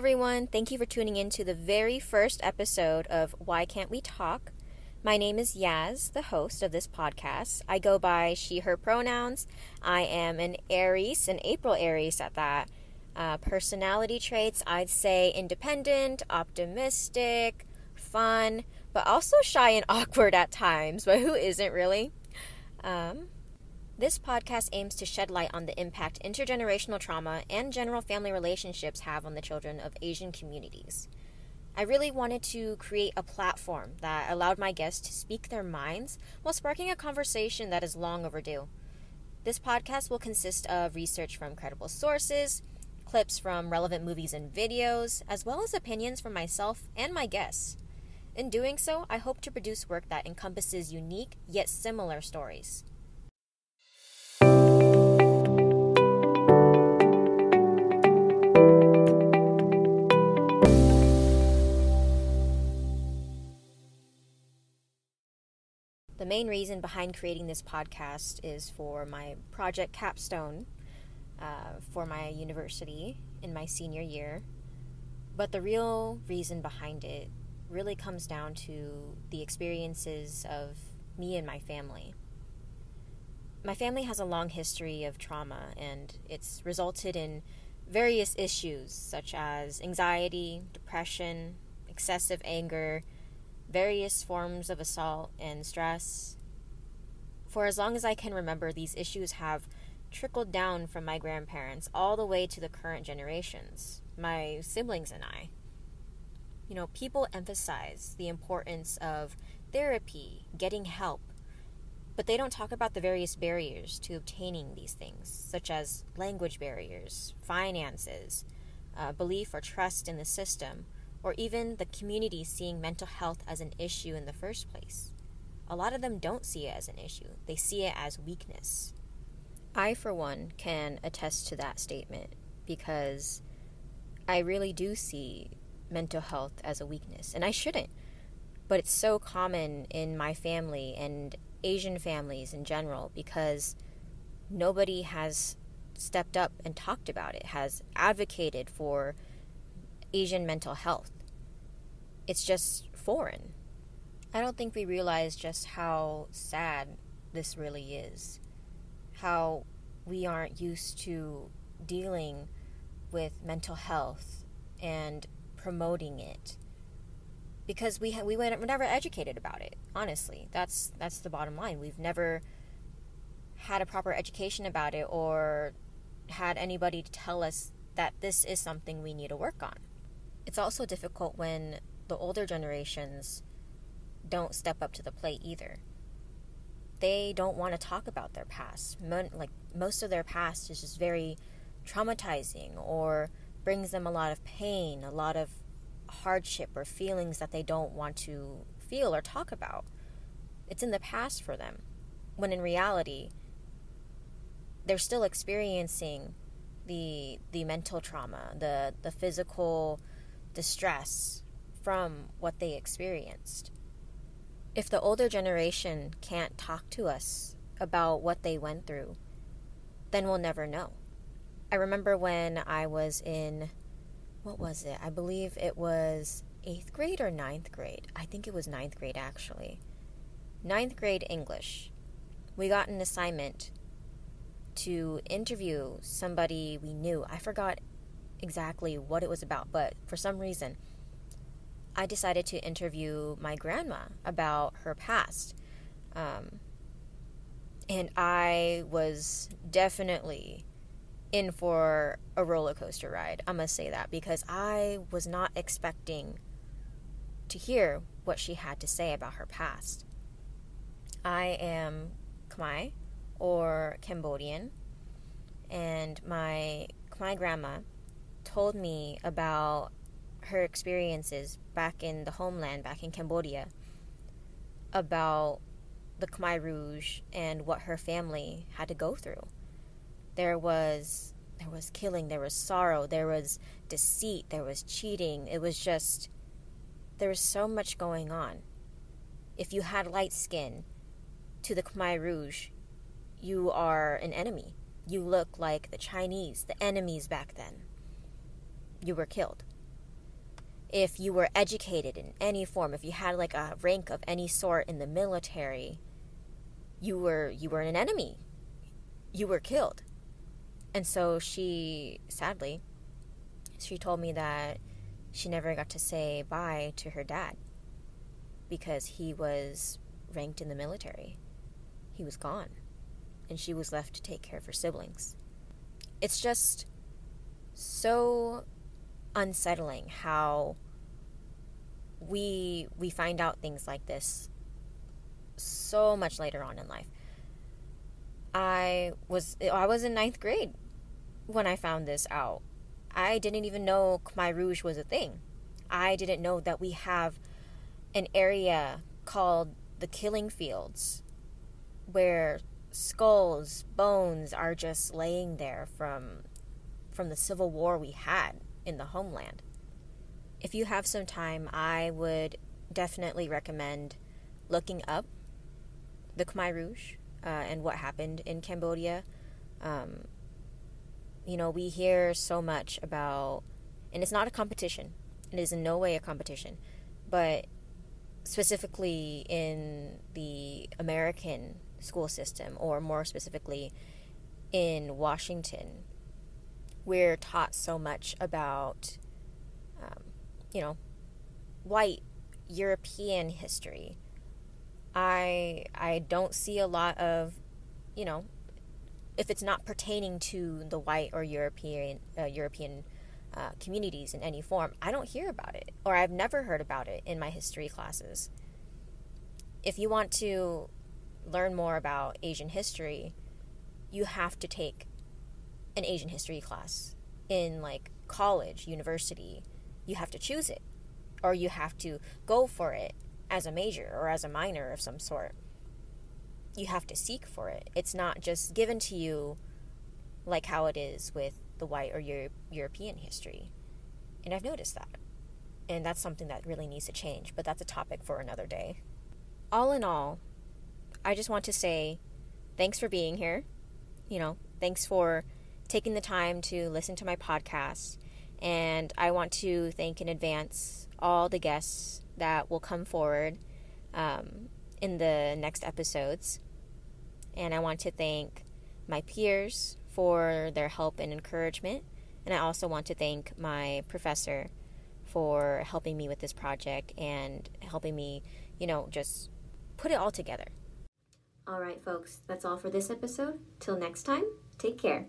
everyone. Thank you for tuning in to the very first episode of Why Can't We Talk? My name is Yaz, the host of this podcast. I go by she, her pronouns. I am an Aries, an April Aries at that. Uh, personality traits, I'd say independent, optimistic, fun, but also shy and awkward at times, but who isn't really? Um, this podcast aims to shed light on the impact intergenerational trauma and general family relationships have on the children of Asian communities. I really wanted to create a platform that allowed my guests to speak their minds while sparking a conversation that is long overdue. This podcast will consist of research from credible sources, clips from relevant movies and videos, as well as opinions from myself and my guests. In doing so, I hope to produce work that encompasses unique yet similar stories. Main reason behind creating this podcast is for my project capstone uh, for my university in my senior year. But the real reason behind it really comes down to the experiences of me and my family. My family has a long history of trauma, and it's resulted in various issues such as anxiety, depression, excessive anger various forms of assault and stress. For as long as I can remember, these issues have trickled down from my grandparents all the way to the current generations, my siblings and I. You know, people emphasize the importance of therapy, getting help, but they don't talk about the various barriers to obtaining these things, such as language barriers, finances, uh, belief or trust in the system, or even the community seeing mental health as an issue in the first place. A lot of them don't see it as an issue, they see it as weakness. I, for one, can attest to that statement because I really do see mental health as a weakness, and I shouldn't. But it's so common in my family and Asian families in general because nobody has stepped up and talked about it, has advocated for Asian mental health. It's just foreign. I don't think we realize just how sad this really is. How we aren't used to dealing with mental health and promoting it because we ha- we were never educated about it. Honestly, that's that's the bottom line. We've never had a proper education about it or had anybody to tell us that this is something we need to work on it's also difficult when the older generations don't step up to the plate either. They don't want to talk about their past. like most of their past is just very traumatizing or brings them a lot of pain, a lot of hardship or feelings that they don't want to feel or talk about. It's in the past for them. When in reality, they're still experiencing the the mental trauma, the the physical distress from what they experienced. If the older generation can't talk to us about what they went through, then we'll never know. I remember when I was in, what was it? I believe it was eighth grade or ninth grade. I think it was ninth grade actually. Ninth grade English. We got an assignment to interview somebody we knew. I forgot exactly what it was about, but for some reason, I decided to interview my grandma about her past. Um, and I was definitely in for a roller coaster ride. I must say that because I was not expecting to hear what she had to say about her past. I am Khmer or Cambodian, and my Khmer grandma told me about her experiences back in the homeland, back in Cambodia, about the Khmer Rouge and what her family had to go through. There was there was killing, there was sorrow, there was deceit, there was cheating. It was just there was so much going on. If you had light skin to the Khmer Rouge, you are an enemy. You look like the Chinese, the enemies back then you were killed. if you were educated in any form, if you had like a rank of any sort in the military, you were you were an enemy. You were killed. And so she sadly she told me that she never got to say bye to her dad because he was ranked in the military. He was gone. And she was left to take care of her siblings. It's just so unsettling how we we find out things like this so much later on in life. I was I was in ninth grade when I found this out. I didn't even know Khmer Rouge was a thing. I didn't know that we have an area called the Killing Fields where skulls, bones are just laying there from from the civil war we had in the homeland. If you have some time, I would definitely recommend looking up the Khmer Rouge uh, and what happened in Cambodia. Um, you know, we hear so much about, and it's not a competition. It is in no way a competition, but specifically in the American school system, or more specifically in Washington, we're taught so much about, um, you know, white European history. I I don't see a lot of, you know, if it's not pertaining to the white or European uh, European uh, communities in any form, I don't hear about it, or I've never heard about it in my history classes. If you want to learn more about Asian history, you have to take an Asian history class in like college, university. You have to choose it, or you have to go for it as a major or as a minor of some sort you have to seek for it. It's not just given to you like how it is with the white or Euro- European history. And I've noticed that. And that's something that really needs to change, but that's a topic for another day. All in all, I just want to say thanks for being here. You know, thanks for taking the time to listen to my podcast. And I want to thank in advance all the guests that will come forward um, in the next episodes. And I want to thank my peers for their help and encouragement. And I also want to thank my professor for helping me with this project and helping me, you know, just put it all together. All right, folks, that's all for this episode. Till next time, take care.